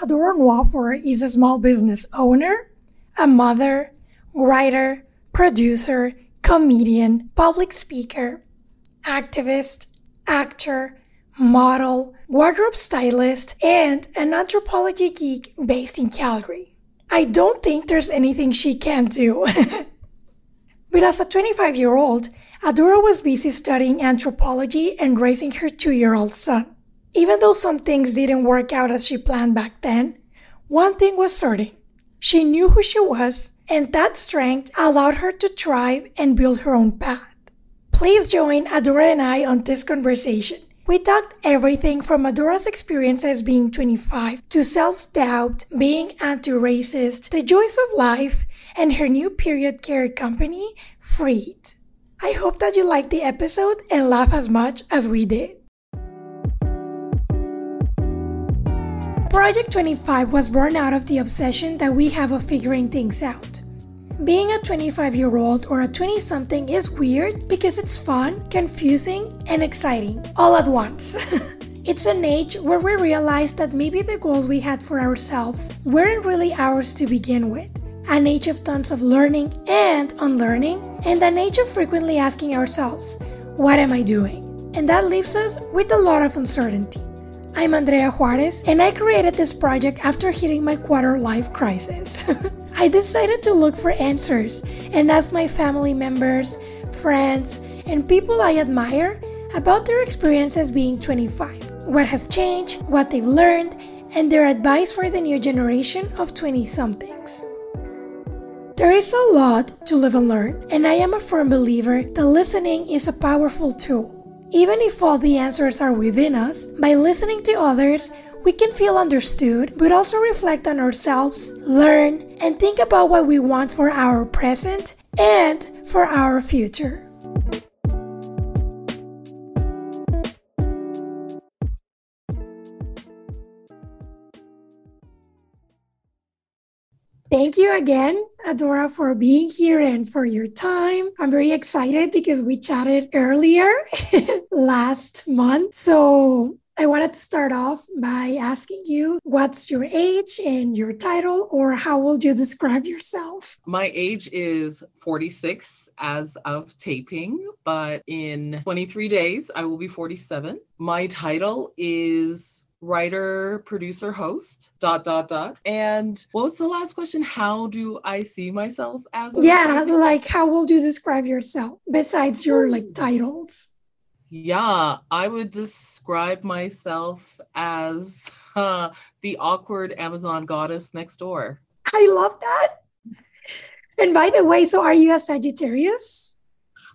Adora Nwofor is a small business owner, a mother, writer, producer, comedian, public speaker, activist, actor, model, wardrobe stylist, and an anthropology geek based in Calgary. I don't think there's anything she can't do. but as a 25 year old, Adora was busy studying anthropology and raising her two year old son. Even though some things didn't work out as she planned back then, one thing was certain. She knew who she was, and that strength allowed her to thrive and build her own path. Please join Adora and I on this conversation. We talked everything from Adora's experiences being 25 to self doubt, being anti racist, the joys of life, and her new period care company, Freed. I hope that you liked the episode and laugh as much as we did. Project 25 was born out of the obsession that we have of figuring things out. Being a 25 year old or a 20 something is weird because it's fun, confusing, and exciting all at once. it's an age where we realize that maybe the goals we had for ourselves weren't really ours to begin with. An age of tons of learning and unlearning, and an age of frequently asking ourselves, What am I doing? And that leaves us with a lot of uncertainty. I'm Andrea Juarez, and I created this project after hitting my quarter life crisis. I decided to look for answers and ask my family members, friends, and people I admire about their experiences being 25, what has changed, what they've learned, and their advice for the new generation of 20 somethings. There is a lot to live and learn, and I am a firm believer that listening is a powerful tool. Even if all the answers are within us, by listening to others, we can feel understood, but also reflect on ourselves, learn, and think about what we want for our present and for our future. Thank you again, Adora, for being here and for your time. I'm very excited because we chatted earlier last month. So I wanted to start off by asking you what's your age and your title, or how would you describe yourself? My age is 46 as of taping, but in 23 days, I will be 47. My title is writer, producer, host, dot, dot, dot. And what was the last question? How do I see myself as? yeah, like how would you describe yourself besides your like titles? Yeah, I would describe myself as uh, the awkward Amazon goddess next door. I love that. And by the way, so are you a Sagittarius?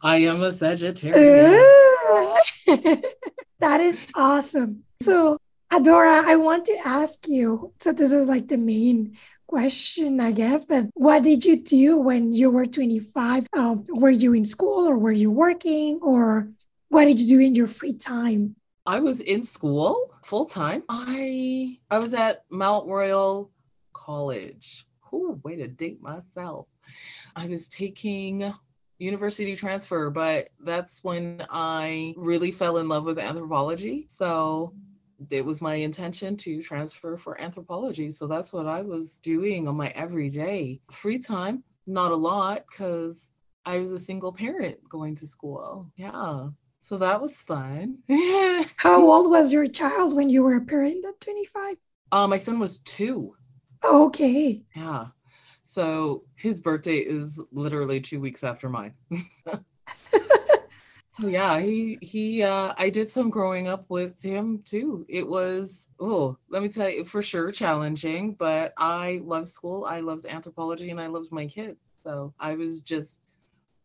I am a Sagittarius. that is awesome. So Adora, I want to ask you so, this is like the main question, I guess, but what did you do when you were 25? Um, were you in school or were you working or what did you do in your free time? I was in school full time. I I was at Mount Royal College. Oh, way to date myself. I was taking university transfer, but that's when I really fell in love with anthropology. So it was my intention to transfer for anthropology. So that's what I was doing on my everyday free time. Not a lot because I was a single parent going to school. Yeah. So that was fun. How old was your child when you were a parent at 25? Uh, my son was two. Okay. Yeah. So his birthday is literally two weeks after mine. Oh, yeah, he he uh I did some growing up with him too. It was oh, let me tell you for sure challenging, but I loved school. I loved anthropology and I loved my kid. So I was just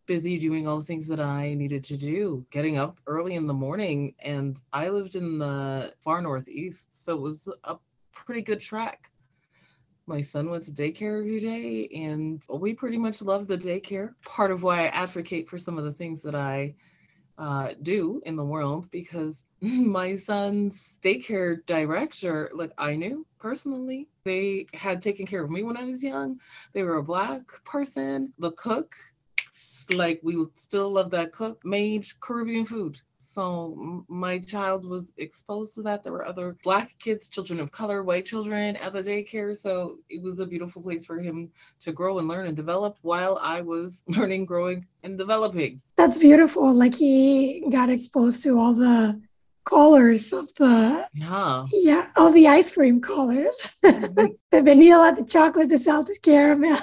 busy doing all the things that I needed to do, getting up early in the morning and I lived in the far northeast, so it was a pretty good track. My son went to daycare every day and we pretty much love the daycare. Part of why I advocate for some of the things that I uh, do in the world because my son's daycare director, like I knew personally, they had taken care of me when I was young. They were a black person. The cook, like we still love that cook made Caribbean food. So my child was exposed to that. There were other black kids, children of color, white children at the daycare. So it was a beautiful place for him to grow and learn and develop while I was learning, growing, and developing. That's beautiful. Like he got exposed to all the colors of the yeah yeah all the ice cream colors the vanilla the chocolate the salted caramel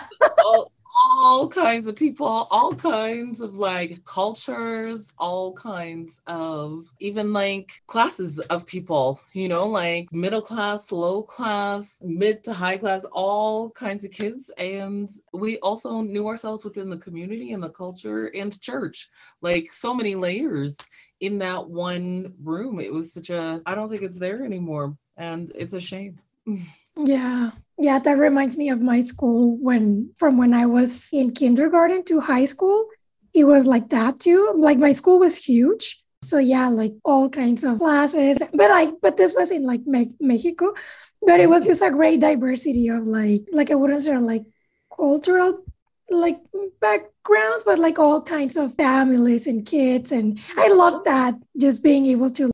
all, all kinds of people all kinds of like cultures all kinds of even like classes of people you know like middle class low class mid to high class all kinds of kids and we also knew ourselves within the community and the culture and church like so many layers in that one room. It was such a, I don't think it's there anymore. And it's a shame. Yeah. Yeah, that reminds me of my school when from when I was in kindergarten to high school. It was like that too. Like my school was huge. So yeah, like all kinds of classes. But like but this was in like Me- Mexico. But it was just a great diversity of like like I wouldn't say like cultural like backgrounds, but like all kinds of families and kids. And I loved that just being able to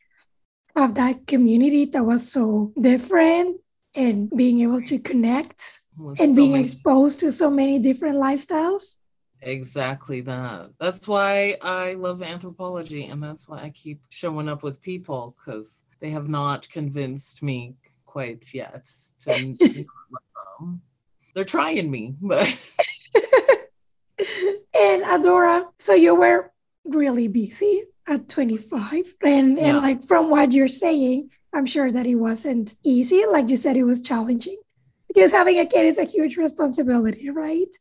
have that community that was so different and being able to connect With and so being many- exposed to so many different lifestyles. Exactly that. That's why I love anthropology and that's why I keep showing up with people because they have not convinced me quite yet to they're trying me, but and Adora, so you were really busy at 25. And, yeah. and like from what you're saying, I'm sure that it wasn't easy. Like you said, it was challenging because having a kid is a huge responsibility, right?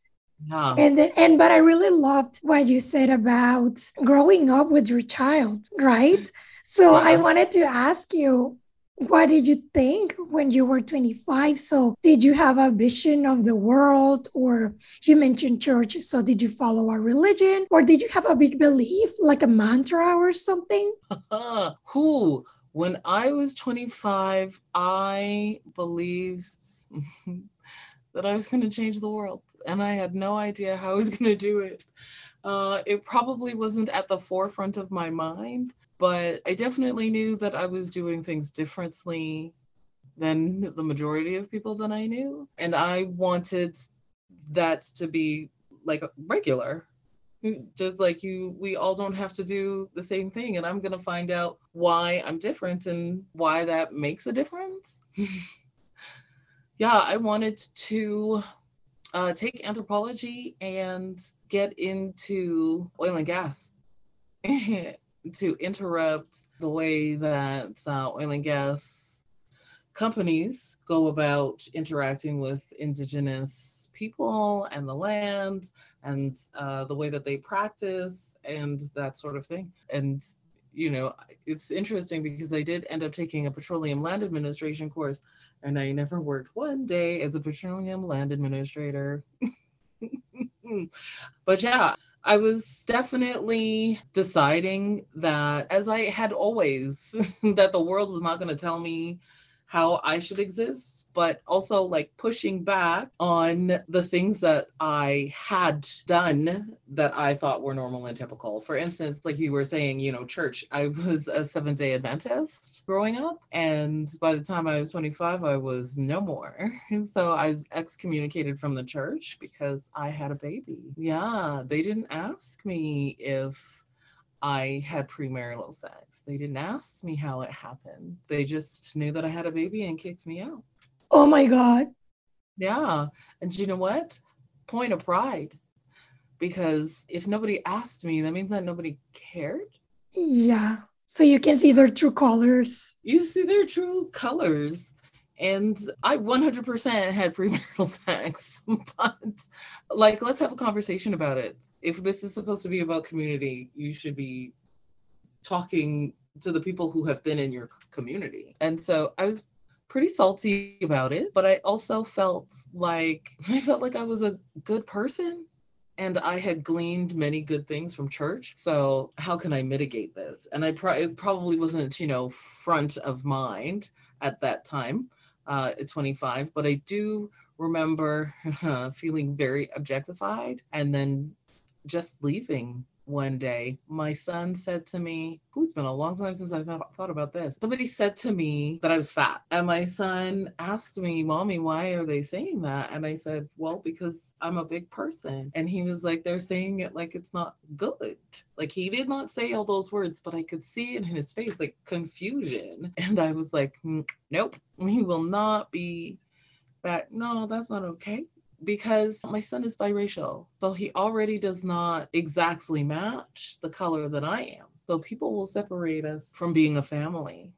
Yeah. And then, and but I really loved what you said about growing up with your child, right? So yeah. I wanted to ask you, what did you think when you were 25? So, did you have a vision of the world, or you mentioned church? So, did you follow a religion, or did you have a big belief, like a mantra or something? Who? When I was 25, I believed that I was going to change the world, and I had no idea how I was going to do it. Uh, it probably wasn't at the forefront of my mind but I definitely knew that I was doing things differently than the majority of people that I knew. And I wanted that to be like regular. Just like you, we all don't have to do the same thing. And I'm going to find out why I'm different and why that makes a difference. yeah, I wanted to uh, take anthropology and get into oil and gas. to interrupt the way that uh, oil and gas companies go about interacting with indigenous people and the land and uh, the way that they practice and that sort of thing. And, you know, it's interesting because I did end up taking a petroleum land administration course and I never worked one day as a petroleum land administrator. but yeah, I was definitely deciding that, as I had always, that the world was not going to tell me how I should exist, but also like pushing back on the things that I had done that I thought were normal and typical. For instance, like you were saying, you know, church, I was a seventh day Adventist growing up. And by the time I was 25, I was no more. So I was excommunicated from the church because I had a baby. Yeah, they didn't ask me if I had premarital sex. They didn't ask me how it happened. They just knew that I had a baby and kicked me out. Oh my God. Yeah. And you know what? Point of pride. Because if nobody asked me, that means that nobody cared. Yeah. So you can see their true colors. You see their true colors and I 100% had premarital sex. but like, let's have a conversation about it. If this is supposed to be about community, you should be talking to the people who have been in your community. And so I was pretty salty about it, but I also felt like I felt like I was a good person and I had gleaned many good things from church. So how can I mitigate this? And I pro- it probably wasn't, you know, front of mind at that time uh, at 25, but I do remember feeling very objectified and then just leaving one day, my son said to me, Who's been a long time since I thought, thought about this. Somebody said to me that I was fat. And my son asked me, Mommy, why are they saying that? And I said, Well, because I'm a big person. And he was like, They're saying it like it's not good. Like he did not say all those words, but I could see in his face like confusion. And I was like, mm, Nope, he will not be fat. No, that's not okay because my son is biracial. So he already does not exactly match the color that I am. So people will separate us from being a family.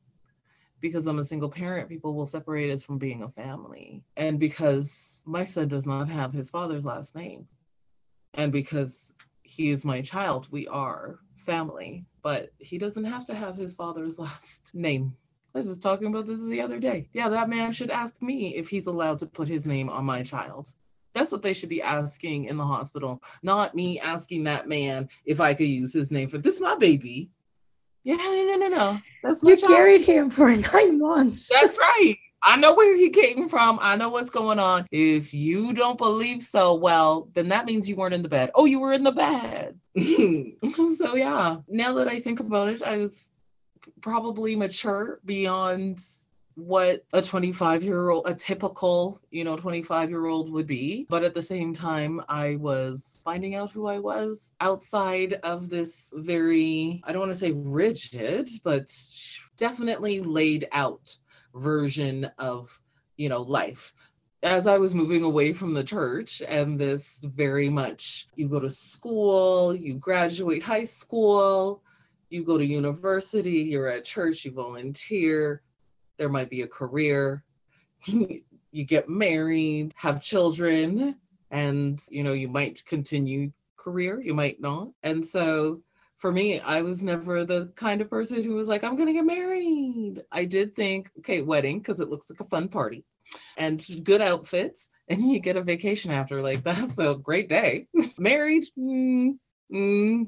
Because I'm a single parent, people will separate us from being a family. And because my son does not have his father's last name, and because he is my child, we are family, but he doesn't have to have his father's last name. I was just talking about this the other day. Yeah, that man should ask me if he's allowed to put his name on my child. That's what they should be asking in the hospital, not me asking that man if I could use his name for this is my baby. Yeah, no, no, no, no. That's you child. carried him for nine months. That's right. I know where he came from. I know what's going on. If you don't believe so, well, then that means you weren't in the bed. Oh, you were in the bed. so yeah. Now that I think about it, I was probably mature beyond what a 25 year old, a typical, you know, 25 year old would be. But at the same time, I was finding out who I was outside of this very, I don't want to say rigid, but definitely laid out version of, you know, life as I was moving away from the church and this very much you go to school, you graduate high school, you go to university, you're at church, you volunteer, there might be a career, you get married, have children, and you know, you might continue career, you might not. And so for me, I was never the kind of person who was like, I'm gonna get married. I did think, okay, wedding, because it looks like a fun party and good outfits, and you get a vacation after. Like, that's a great day. married, mm, mm,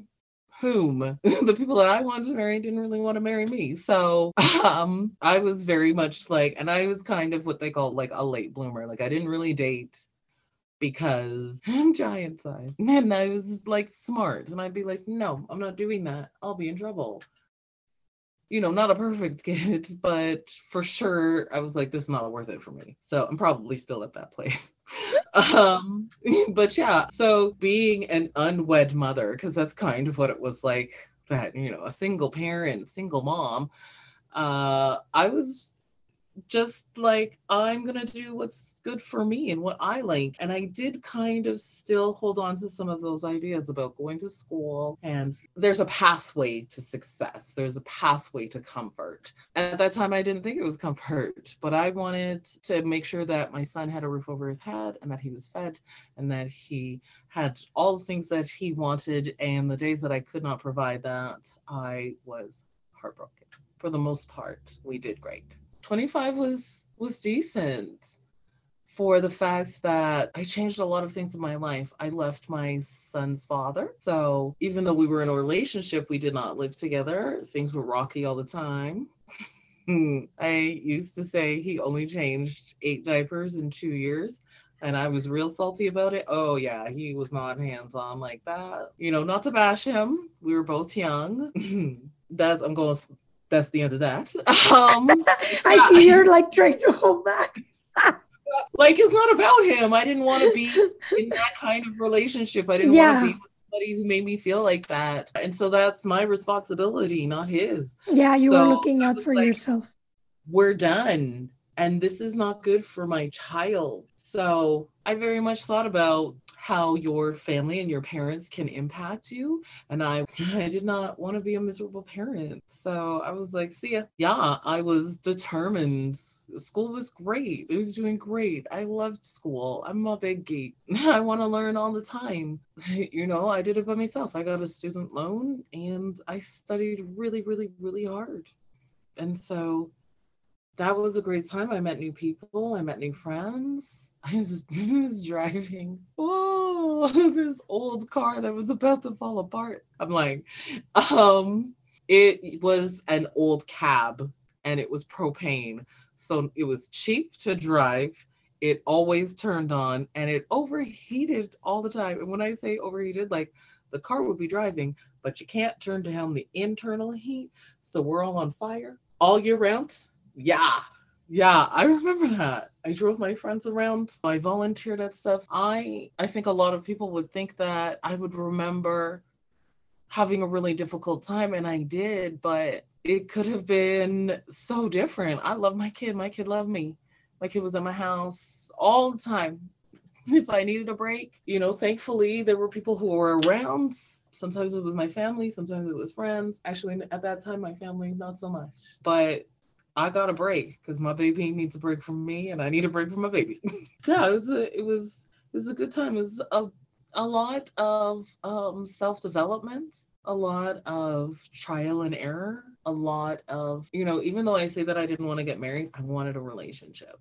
whom the people that I wanted to marry didn't really want to marry me. So um I was very much like and I was kind of what they call like a late bloomer. Like I didn't really date because I'm giant size. And I was like smart and I'd be like, no, I'm not doing that. I'll be in trouble. You know, not a perfect kid, but for sure I was like, this is not worth it for me. So I'm probably still at that place um, but yeah, so being an unwed mother, because that's kind of what it was like that, you know, a single parent, single mom, uh, I was just like i'm going to do what's good for me and what i like. And i did kind of still hold on to some of those ideas about going to school and there's a pathway to success. There's a pathway to comfort. And at that time i didn't think it was comfort but i wanted to make sure that my son had a roof over his head and that he was fed and that he had all the things that he wanted. And the days that i could not provide that i was heartbroken. For the most part we did great 25 was was decent for the fact that I changed a lot of things in my life. I left my son's father. So even though we were in a relationship, we did not live together. Things were rocky all the time. I used to say he only changed eight diapers in two years. And I was real salty about it. Oh, yeah, he was not hands on like that. You know, not to bash him. We were both young. That's, I'm going that's the end of that. Um, I see you're like trying to hold back. like it's not about him. I didn't want to be in that kind of relationship. I didn't yeah. want to be with somebody who made me feel like that. And so that's my responsibility, not his. Yeah, you so were looking out for like, yourself. We're done. And this is not good for my child. So I very much thought about how your family and your parents can impact you. And I, I did not want to be a miserable parent. So I was like, see ya. Yeah, I was determined. School was great. It was doing great. I loved school. I'm a big geek. I want to learn all the time. You know, I did it by myself. I got a student loan and I studied really, really, really hard. And so that was a great time. I met new people, I met new friends. I was, I was driving, oh, this old car that was about to fall apart. I'm like, um, it was an old cab and it was propane. So it was cheap to drive. It always turned on and it overheated all the time. And when I say overheated, like the car would be driving, but you can't turn down the internal heat. So we're all on fire all year round. Yeah. Yeah, I remember that. I drove my friends around. I volunteered at stuff. I I think a lot of people would think that I would remember having a really difficult time and I did, but it could have been so different. I love my kid. My kid loved me. My kid was at my house all the time. If I needed a break, you know, thankfully there were people who were around. Sometimes it was my family, sometimes it was friends. Actually, at that time, my family, not so much. But I got a break because my baby needs a break from me and I need a break from my baby. yeah, it was a, it was it was a good time. It was a a lot of um, self development, a lot of trial and error, a lot of you know. Even though I say that I didn't want to get married, I wanted a relationship.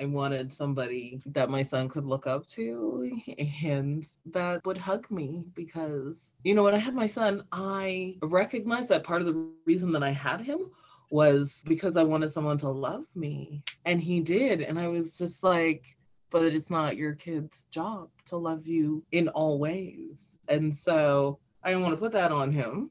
I wanted somebody that my son could look up to and that would hug me because, you know, when I had my son, I recognized that part of the reason that I had him was because I wanted someone to love me. And he did. And I was just like, but it's not your kid's job to love you in all ways. And so I didn't want to put that on him.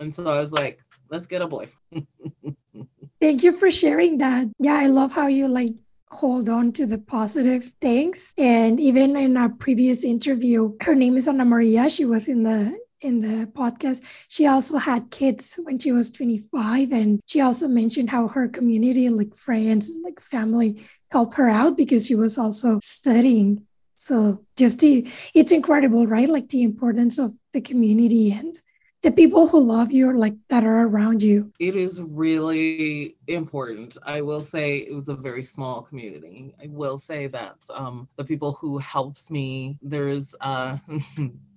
And so I was like, let's get a boy. Thank you for sharing that. Yeah, I love how you like hold on to the positive things. And even in our previous interview, her name is Ana Maria. She was in the in the podcast. She also had kids when she was 25. And she also mentioned how her community, like friends, like family, helped her out because she was also studying. So just the, it's incredible, right? Like the importance of the community and the people who love you or like that are around you it is really important i will say it was a very small community i will say that um, the people who helped me there's uh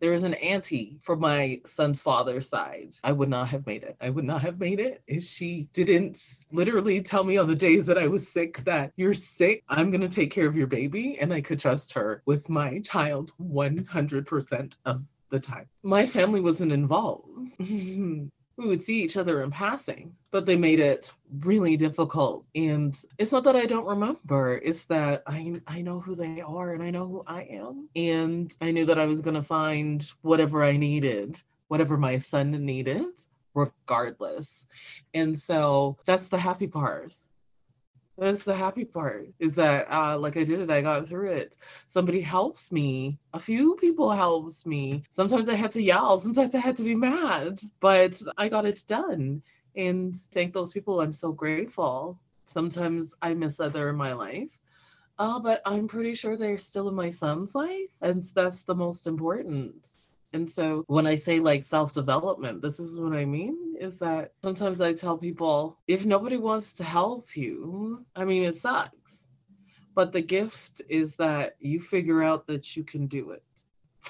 there is an auntie from my son's father's side. I would not have made it. I would not have made it if she didn't literally tell me on the days that I was sick that you're sick, I'm going to take care of your baby. And I could trust her with my child 100% of the time. My family wasn't involved. we would see each other in passing, but they made it really difficult. And it's not that I don't remember, it's that I I know who they are and I know who I am. And I knew that I was gonna find whatever I needed, whatever my son needed, regardless. And so that's the happy part that's the happy part is that uh, like i did it i got through it. Somebody helps me a few people helps me. Sometimes i had to yell sometimes i had to be mad but i got it done. And thank those people i'm so grateful. Sometimes i miss other in my life uh, but i'm pretty sure they're still in my son's life and that's the most important and so when I say like self development, this is what I mean is that sometimes I tell people if nobody wants to help you, I mean, it sucks. But the gift is that you figure out that you can do it.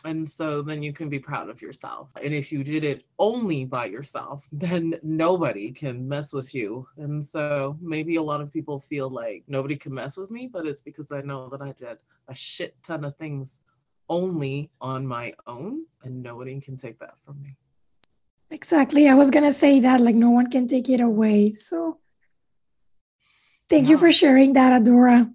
And so then you can be proud of yourself. And if you did it only by yourself, then nobody can mess with you. And so maybe a lot of people feel like nobody can mess with me, but it's because I know that I did a shit ton of things only on my own, and nobody can take that from me. Exactly. I was going to say that, like, no one can take it away. So, thank no. you for sharing that, Adora.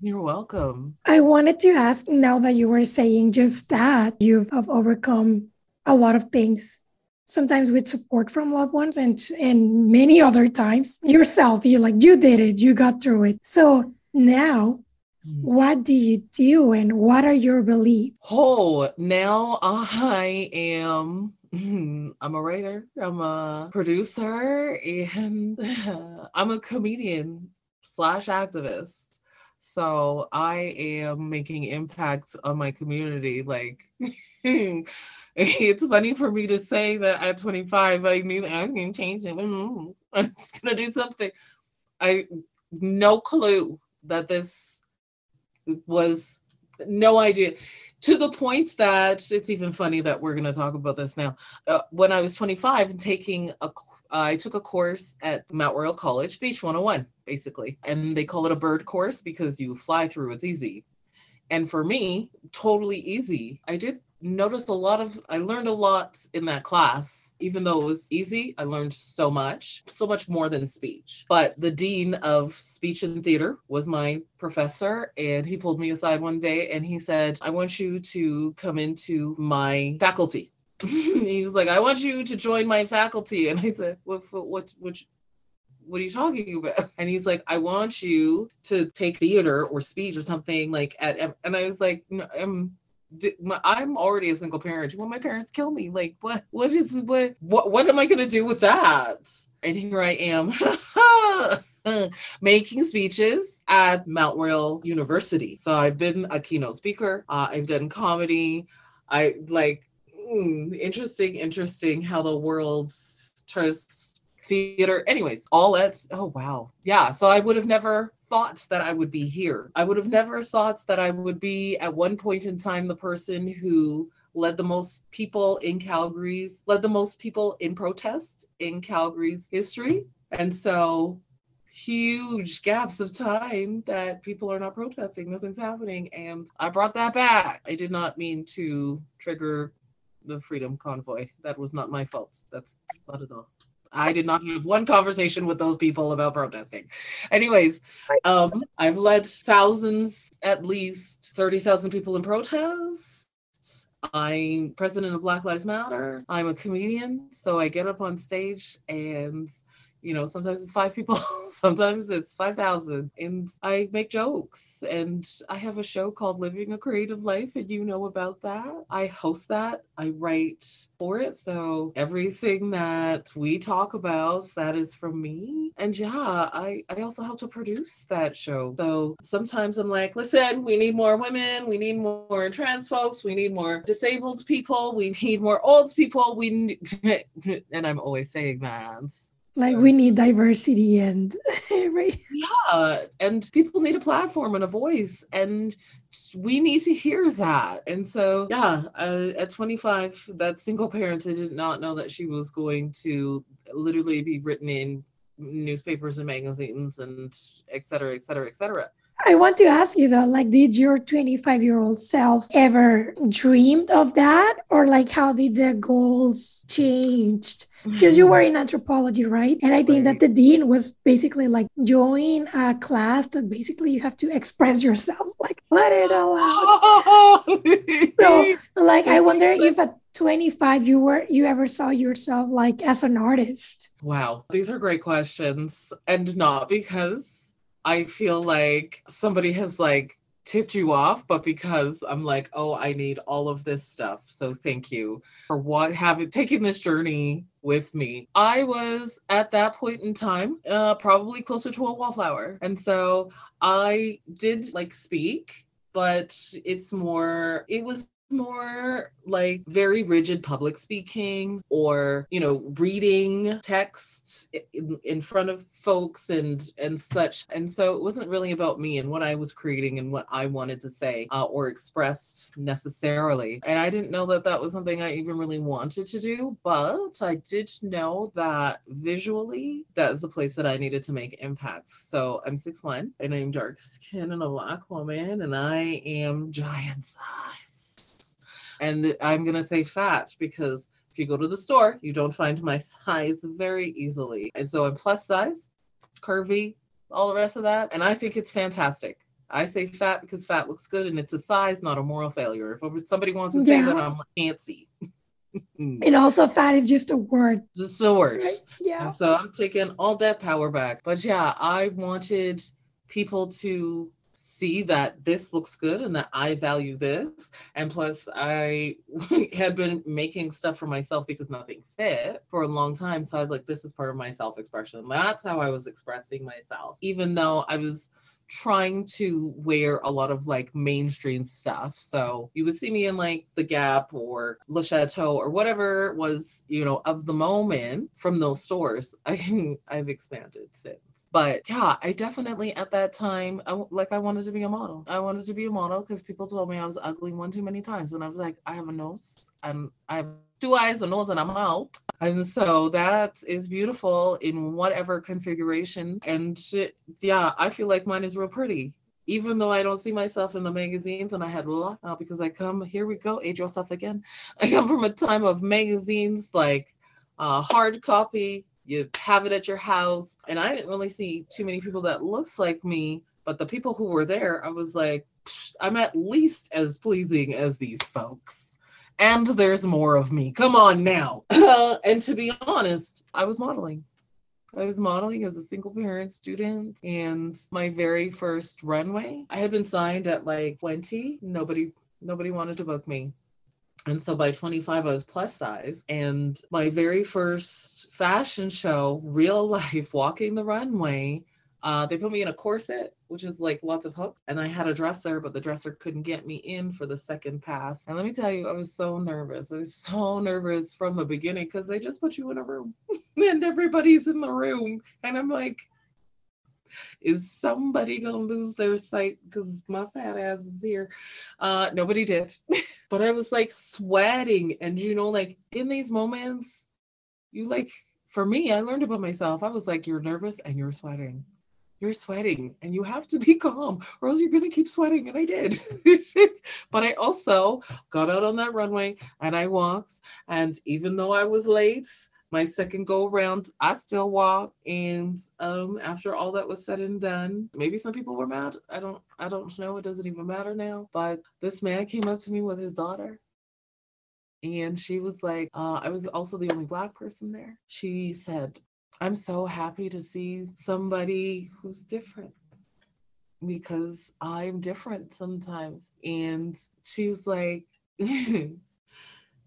You're welcome. I wanted to ask now that you were saying just that, you've overcome a lot of things sometimes with support from loved ones and and many other times yourself you like you did it you got through it so now. What do you do and what are your beliefs? Oh, now I am I'm a writer, I'm a producer, and I'm a comedian slash activist. So I am making impacts on my community. Like it's funny for me to say that at 25 I need I can change it. I'm gonna do something. I no clue that this was no idea to the point that it's even funny that we're going to talk about this now. Uh, when I was 25 and taking a I took a course at Mount Royal College, Beach 101, basically. And they call it a bird course because you fly through, it's easy. And for me, totally easy. I did noticed a lot of, I learned a lot in that class. Even though it was easy, I learned so much, so much more than speech. But the dean of speech and theater was my professor, and he pulled me aside one day and he said, I want you to come into my faculty. he was like, I want you to join my faculty. And I said, what, what, what, what, are you talking about? And he's like, I want you to take theater or speech or something like at, and I was like, no, I'm, I'm already a single parent. Will my parents kill me? Like, what? What is what? What? What am I to do with that? And here I am, making speeches at Mount Royal University. So I've been a keynote speaker. Uh, I've done comedy. I like mm, interesting, interesting how the world turns theater. Anyways, all at oh wow. Yeah. So I would have never thought that I would be here. I would have never thought that I would be at one point in time the person who led the most people in Calgary's, led the most people in protest in Calgary's history. And so huge gaps of time that people are not protesting, nothing's happening. And I brought that back. I did not mean to trigger the freedom convoy. That was not my fault. That's not at all. I did not have one conversation with those people about protesting. Anyways, um, I've led thousands, at least 30,000 people in protests. I'm president of Black Lives Matter. I'm a comedian, so I get up on stage and you know sometimes it's five people sometimes it's 5000 and i make jokes. And i have a show called living a creative life and you know about that. I host that. I write for it. So everything that we talk about that is from me. And yeah i i also help to produce that show. So sometimes i'm like listen we need more women. We need more trans folks. We need more disabled people. We need more old people. We need, and i'm always saying that like we need diversity and right. Yeah and people need a platform and a voice and we need to hear that. And so yeah uh, at 25 that single parent i did not know that she was going to literally be written in newspapers and magazines and et cetera et cetera et cetera I want to ask you though, like, did your 25 year old self ever dreamed of that? Or like, how did their goals changed? Because you were in anthropology, right? And I think right. that the dean was basically like join a class that basically you have to express yourself, like let it all out. so like I wonder if at 25 you were you ever saw yourself like as an artist. Wow. These are great questions. And not because I feel like somebody has like tipped you off, but because I'm like, oh, I need all of this stuff. So thank you for what having taken this journey with me. I was at that point in time, uh, probably closer to a wallflower. And so I did like speak, but it's more, it was more like very rigid public speaking or you know reading text in, in, front of folks and and such. And so it wasn't really about me and what i was creating and what i wanted to say uh, or express necessarily. And i didn't know that that was something i even really wanted to do but i did know that visually that is the place that i needed to make impact. So i'm six one and i'm dark skin and a black woman and i am giant size and I'm going to say fat because if you go to the store, you don't find my size very easily. And so I'm plus size, curvy, all the rest of that. And I think it's fantastic. I say fat because fat looks good and it's a size, not a moral failure. If somebody wants to say yeah. that I'm fancy. and also fat is just a word. Just a word. Right? Yeah. And so I'm taking all that power back. But yeah, I wanted people to see that this looks good and that I value this. And plus, I had been making stuff for myself because nothing fit for a long time. So I was like, this is part of my self expression. That's how I was expressing myself, even though I was trying to wear a lot of like mainstream stuff. So you would see me in like the Gap or Le Chateau or whatever was, you know, of the moment from those stores. I I've expanded since. But yeah, I definitely at that time, I, like I wanted to be a model. I wanted to be a model because people told me I was ugly one too many times. And I was like, I have a nose and I have two eyes, a nose, and a mouth. And so that is beautiful in whatever configuration. And yeah, I feel like mine is real pretty even though I don't see myself in the magazines, and I had a lot uh, because I come, here we go, age yourself again. I come from a time of magazines like uh, hard copy, you have it at your house. And I didn't really see too many people that looks like me, but the people who were there, I was like, I'm at least as pleasing as these folks. And there's more of me. Come on now. and to be honest, I was modeling. I was modeling as a single parent student and my very first runway. I had been signed at like 20. Nobody nobody wanted to book me. And so by 25, I was plus size. And my very first fashion show, real life, walking the runway, uh, they put me in a corset, which is like lots of hooks. And I had a dresser, but the dresser couldn't get me in for the second pass. And let me tell you, I was so nervous. I was so nervous from the beginning because they just put you in a room and everybody's in the room. And I'm like, is somebody gonna lose their sight because my fat ass is here? Uh, nobody did. but I was like sweating. And you know, like in these moments, you like for me, I learned about myself. I was like, you're nervous and you're sweating you're sweating and you have to be calm or else you're going to keep sweating. And I did. but I also got out on that runway and I walked. And even though I was late, my second go around, I still walked. And um, after all that was said and done, maybe some people were mad. I don't, I don't know. It doesn't even matter now. But this man came up to me with his daughter and she was like, uh, I was also the only black person there. She said, I'm so happy to see somebody who's different because I'm different sometimes. And she's like,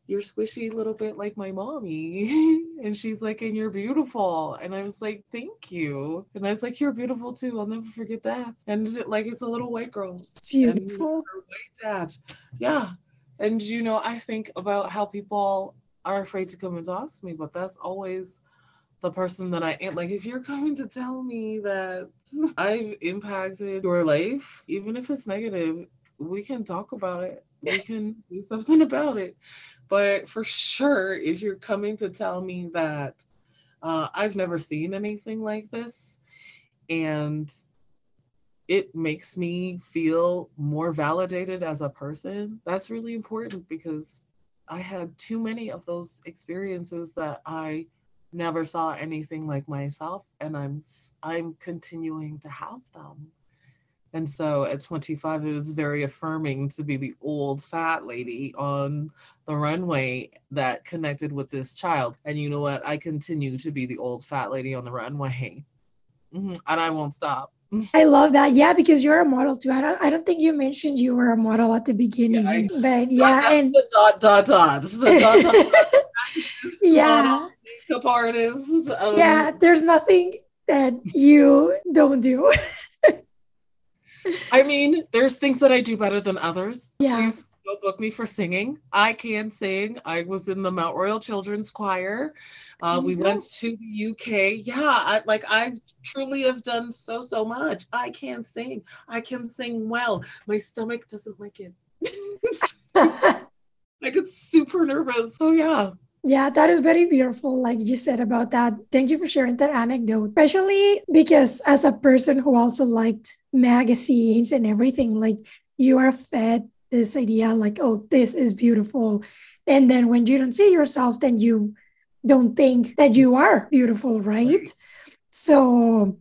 You're squishy a little bit like my mommy. and she's like, And you're beautiful. And I was like, Thank you. And I was like, You're beautiful too. I'll never forget that. And like, it's a little white girl. It's beautiful. white dad. Yeah. And you know, I think about how people are afraid to come and talk to me, but that's always the person that I am. Like, if you're coming to tell me that I've impacted your life, even if it's negative, we can talk about it. We can do something about it. But for sure, if you're coming to tell me that uh, I've never seen anything like this and it makes me feel more validated as a person, that's really important because I had too many of those experiences that I never saw anything like myself and i'm i'm continuing to have them and so at 25 it was very affirming to be the old fat lady on the runway that connected with this child and you know what i continue to be the old fat lady on the runway mm-hmm. and i won't stop I love that. Yeah, because you're a model too. I don't I don't think you mentioned you were a model at the beginning. Yeah, I, but yeah, and the dot dot dot. The dot dot, dot yeah. Model makeup artist. Um, yeah, there's nothing that you don't do. I mean, there's things that I do better than others. Yeah. Please don't book me for singing. I can sing. I was in the Mount Royal Children's Choir. Uh, we went to the UK. Yeah, I, like I truly have done so so much. I can sing. I can sing well. My stomach doesn't like it. I get super nervous. So yeah. Yeah, that is very beautiful, like you said about that. Thank you for sharing that anecdote, especially because as a person who also liked magazines and everything, like you are fed this idea, like, oh, this is beautiful. And then when you don't see yourself, then you don't think that you are beautiful, right? right. So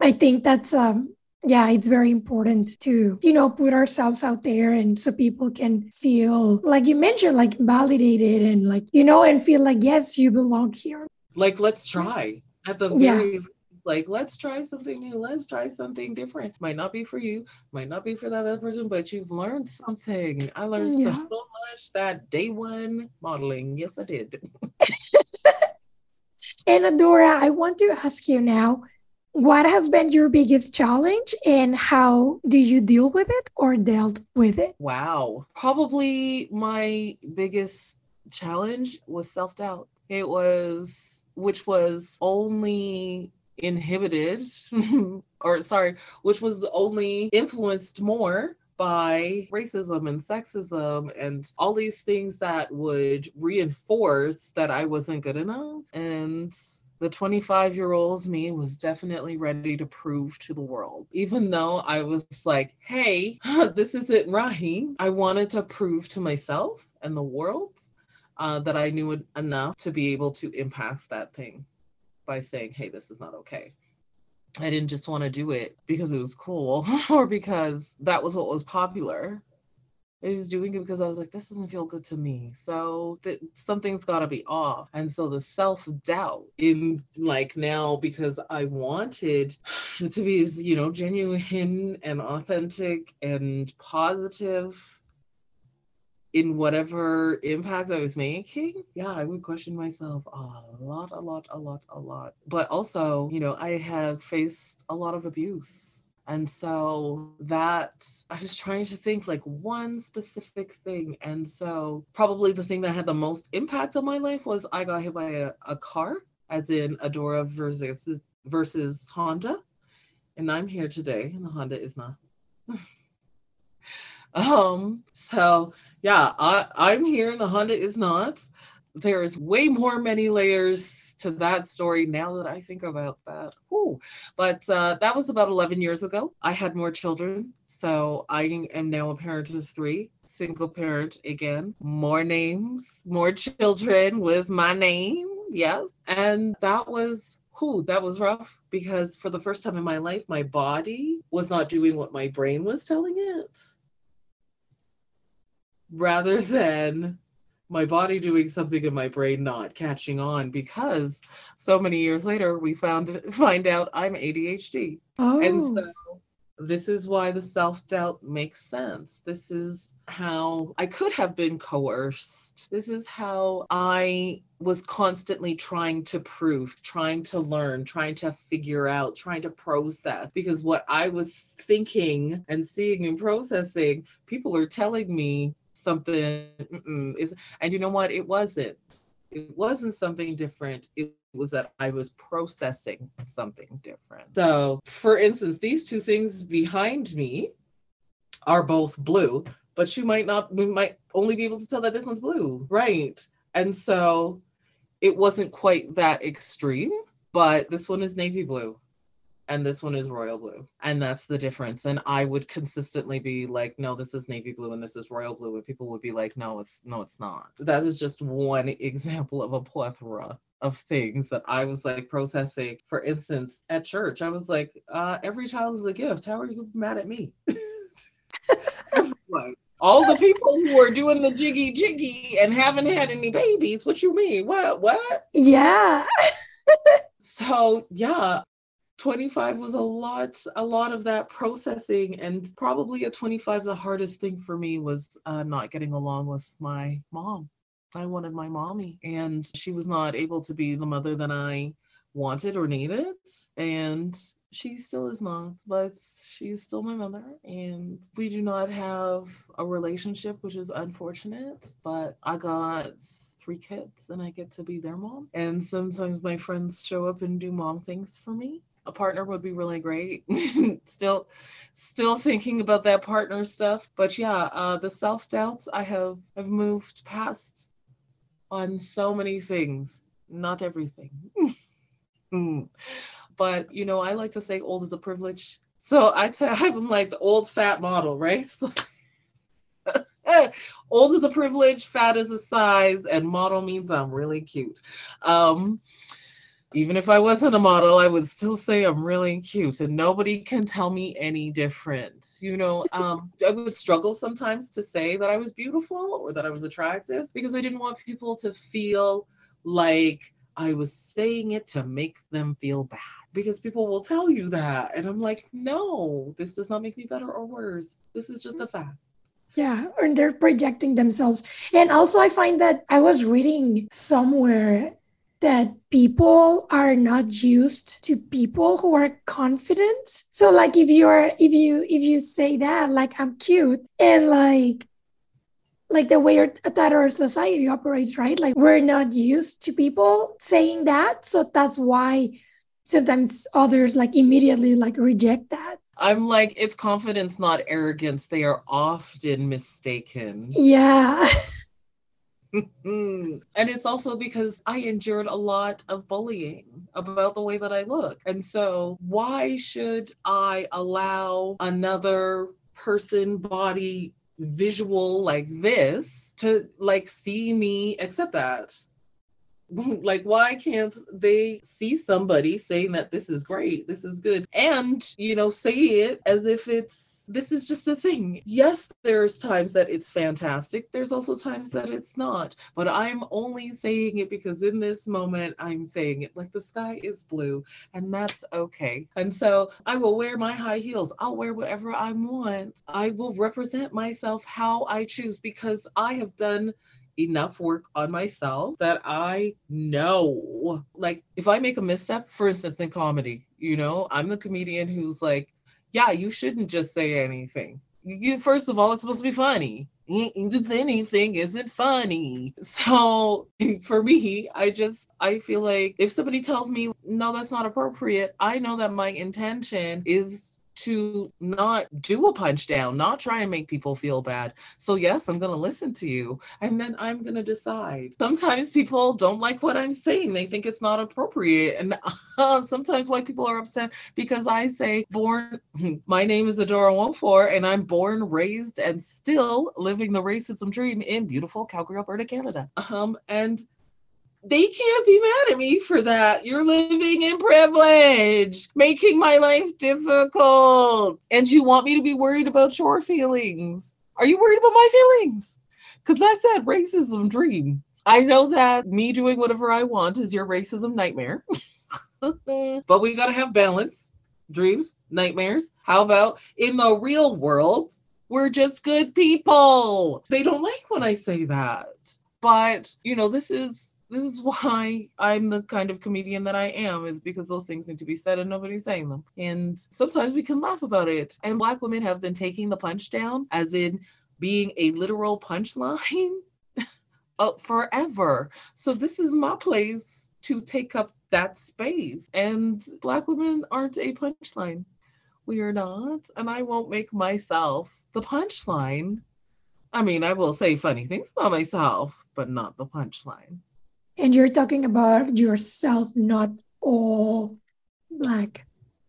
I think that's um yeah, it's very important to, you know, put ourselves out there and so people can feel, like you mentioned, like validated and like, you know, and feel like, yes, you belong here. Like, let's try at the very, yeah. like, let's try something new. Let's try something different. Might not be for you, might not be for that other person, but you've learned something. I learned yeah. so much that day one modeling. Yes, I did. and Adora, I want to ask you now what has been your biggest challenge and how do you deal with it or dealt with it? Wow. Probably my biggest challenge was self doubt. It was, which was only inhibited, or sorry, which was only influenced more by racism and sexism and all these things that would reinforce that I wasn't good enough. And the 25 year old's me was definitely ready to prove to the world. Even though I was like, hey, this isn't right, I wanted to prove to myself and the world uh, that I knew enough to be able to impact that thing by saying, hey, this is not okay. I didn't just want to do it because it was cool or because that was what was popular. I was doing it because I was like, this doesn't feel good to me. So that something's got to be off. And so the self doubt in like now, because I wanted to be as, you know, genuine and authentic and positive in whatever impact I was making, yeah, I would question myself a lot, a lot, a lot, a lot. But also, you know, I had faced a lot of abuse. And so that I was trying to think like one specific thing. And so probably the thing that had the most impact on my life was I got hit by a, a car, as in Adora versus versus Honda. And I'm here today, and the Honda is not. Um, so yeah, I, I'm here. And the Honda is not. There's way more many layers to that story now that I think about that. Ooh. But uh, that was about 11 years ago. I had more children. So I am now a parent of three, single parent again, more names, more children with my name. Yes. And that was whew, that was rough because for the first time in my life, my body was not doing what my brain was telling it rather than my body doing something and my brain not catching on because so many years later we found find out I'm ADHD. Oh. And so oh. this is why the self-doubt makes sense. This is how I could have been coerced. This is how I was constantly trying to prove, trying to learn, trying to figure out, trying to process because what I was thinking and seeing and processing, people are telling me something is and you know what? It wasn't it wasn't something different. It was that i was processing something different. So for instance these two things behind me are both blue but you might not we might only be able to tell that this one's blue. Right. And so it wasn't quite that extreme but this one is navy blue and this one is royal blue and that's the difference and i would consistently be like no this is navy blue and this is royal blue and people would be like no it's no it's not. That is just one example of a plethora of things that i was like processing. For instance at church i was like uh, every child is a gift. How are you mad at me? Everyone. all the people who are doing the jiggy jiggy and haven't had any babies what you mean? What what? Yeah. So yeah 25 was a lot a lot of that processing and probably at 25 the hardest thing for me was uh, not getting along with my mom. I wanted my mommy and she was not able to be the mother that i wanted or needed and she still is not but she's still my mother and we do not have a relationship which is unfortunate but i got three kids and i get to be their mom and sometimes my friends show up and do mom things for me a partner would be really great. still, still thinking about that partner stuff, but yeah, uh, the self doubts I have have moved past on so many things, not everything. but you know, I like to say old is a privilege. So I t- I'm like the old fat model, right? old is a privilege, fat is a size, and model means I'm really cute. Um, even if I wasn't a model, I would still say I'm really cute and nobody can tell me any different. You know, um, I would struggle sometimes to say that I was beautiful or that I was attractive because I didn't want people to feel like I was saying it to make them feel bad because people will tell you that. And I'm like, no, this does not make me better or worse. This is just a fact. Yeah, and they're projecting themselves. And also, I find that I was reading somewhere that people are not used to people who are confident. So like if you're if you if you say that like I'm cute and like like the way that our society operates, right? Like we're not used to people saying that. So that's why sometimes others like immediately like reject that. I'm like, it's confidence, not arrogance. They are often mistaken. Yeah. and it's also because I endured a lot of bullying about the way that I look. And so, why should I allow another person, body, visual like this to like see me accept that? like why can't they see somebody saying that this is great this is good and you know say it as if it's this is just a thing? Yes there's times that it's fantastic there's also times that it's not but i'm only saying it because in this moment i'm saying it. Like the sky is blue and that's okay. And so i will wear my high heels. I'll wear whatever i want. I will represent myself how i choose because i have done enough work on myself that I know, like, if I make a misstep, for instance, in comedy, you know, I'm the comedian who's like, yeah, you shouldn't just say anything. You, first of all, it's supposed to be funny. Anything isn't funny. So for me, I just I feel like if somebody tells me no, that's not appropriate, I know that my intention is to not do a punch down, not try and make people feel bad. So, yes, I'm going to listen to you and then I'm going to decide. Sometimes people don't like what I'm saying, they think it's not appropriate. And uh, sometimes white people are upset because I say, born, my name is Adora Nwofor, and I'm born, raised, and still living the racism dream in beautiful Calgary, Alberta, Canada. Um, and they can't be mad at me for that. You're living in privilege, making my life difficult. And you want me to be worried about your feelings. Are you worried about my feelings? Because I said racism dream. I know that me doing whatever I want is your racism nightmare. but we got to have balance. Dreams, nightmares. How about in the real world? We're just good people. They don't like when I say that. But, you know, this is this is why I'm the kind of comedian that I am, is because those things need to be said and nobody's saying them. And sometimes we can laugh about it. And Black women have been taking the punch down, as in being a literal punchline, uh, forever. So this is my place to take up that space. And Black women aren't a punchline. We are not. And I won't make myself the punchline. I mean, I will say funny things about myself, but not the punchline. And you're talking about yourself, not all black.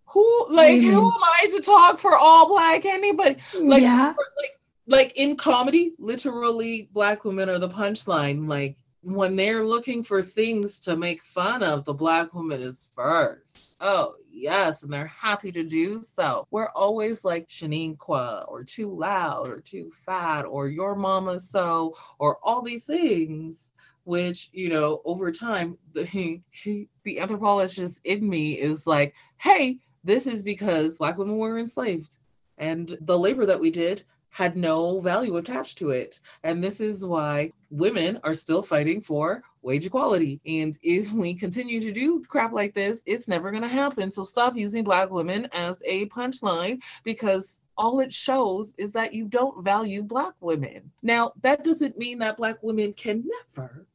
Who like women. who am I to talk for all black anybody? Like, yeah. like like in comedy, literally black women are the punchline. Like when they're looking for things to make fun of, the black woman is first. Oh, yes, and they're happy to do so. We're always like Shaniqua or too loud or too fat or your mama so or all these things which you know over time the the anthropologist in me is like hey this is because black women were enslaved and the labor that we did had no value attached to it. And this is why women are still fighting for wage equality. And if we continue to do crap like this it's never going to happen. So stop using black women as a punchline because all it shows is that you don't value black women. Now, that doesn't mean that black women can never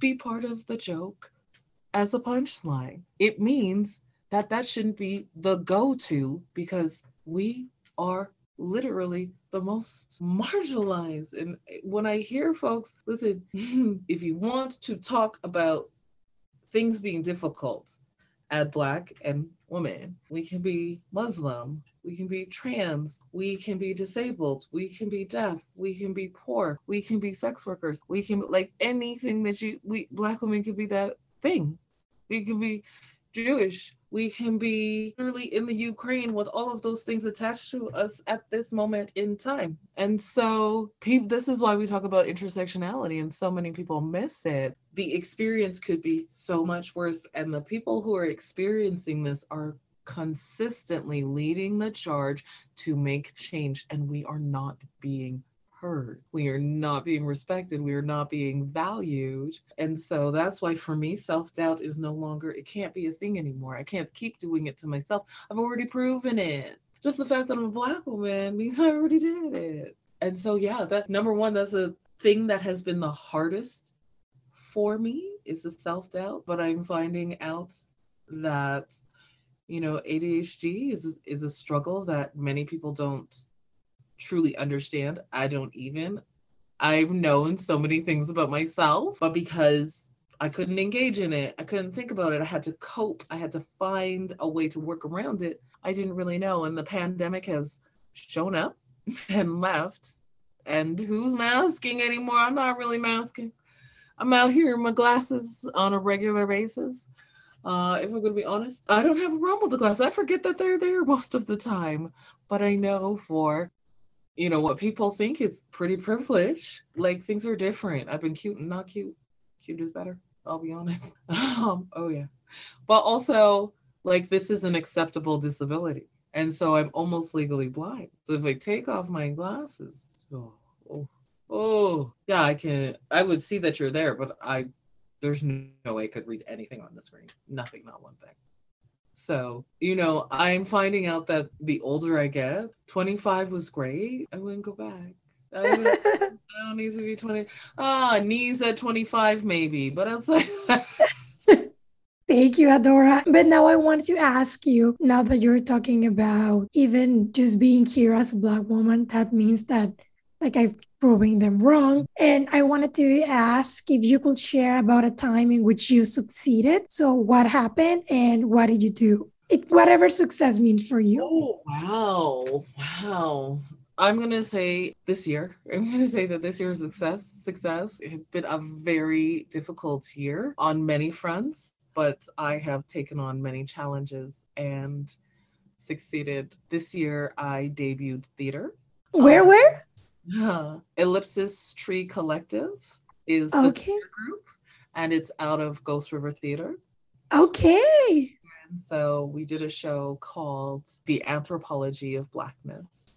be part of the joke as a punchline. It means that that shouldn't be the go to because we are literally the most marginalized. And when I hear folks, listen, if you want to talk about things being difficult at Black and women, we can be Muslim, we can be trans, we can be disabled, we can be deaf, we can be poor, we can be sex workers, we can be like anything that you we black women can be that thing. We can be Jewish, we can be literally in the Ukraine with all of those things attached to us at this moment in time. And so pe- this is why we talk about intersectionality and so many people miss it. The experience could be so much worse and the people who are experiencing this are consistently leading the charge to make change, and we are not being heard. We are not being respected. We are not being valued. And so that's why for me, self doubt is no longer, it can't be a thing anymore. I can't keep doing it to myself. I've already proven it. Just the fact that I'm a Black woman means I already did it. And so, yeah, that number one, that's a thing that has been the hardest for me is the self doubt. But I'm finding out that you know adhd is is a struggle that many people don't truly understand i don't even I've known so many things about myself, but because I couldn't engage in it, I couldn't think about it, I had to cope, I had to find a way to work around it. I didn't really know. And the pandemic has shown up and left. And who's masking anymore? I'm not really masking. I'm out here in my glasses on a regular basis. Uh, if I'm going to be honest, I don't have a problem with the glasses. I forget that they're there most of the time. But I know for, you know, what people think is pretty privileged. Like things are different. I've been cute and not cute. Cute is better. I'll be honest. um, oh yeah. But also, like this is an acceptable disability. And so I'm almost legally blind. So if I take off my glasses, oh, oh, oh, yeah, I can. I would see that you're there, but I, there's no way I could read anything on the screen. Nothing, not one thing. So, you know, I'm finding out that the older I get, 25 was great. I wouldn't go back. I, would, I don't need to be 20. Ah, knees at 25, maybe, but outside. Thank you, Adora. But now I wanted to ask you now that you're talking about even just being here as a Black woman, that means that like I've proving them wrong. And I wanted to ask if you could share about a time in which you succeeded. So, what happened and what did you do? It, whatever success means for you. Oh, wow. Wow. I'm gonna say this year. I'm gonna say that this year's success success it has been a very difficult year on many fronts but I have taken on many challenges and succeeded. This year, I debuted theater. Where, um, where? Uh, Ellipsis Tree Collective is the okay. group, and it's out of Ghost River Theater. Okay. And so we did a show called The Anthropology of Blackness.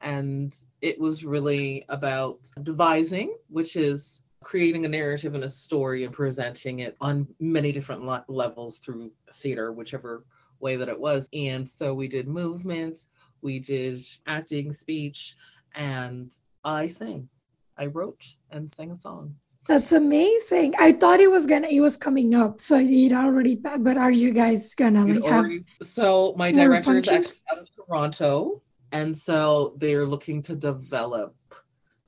And it was really about devising, which is creating a narrative and a story and presenting it on many different le- levels through theater, whichever way that it was. And so we did movement, we did acting, speech, and I sang. I wrote and sang a song. That's amazing. I thought it was gonna it was coming up, so it already but are you guys gonna like already, have so my director is actually out of Toronto and so they're looking to develop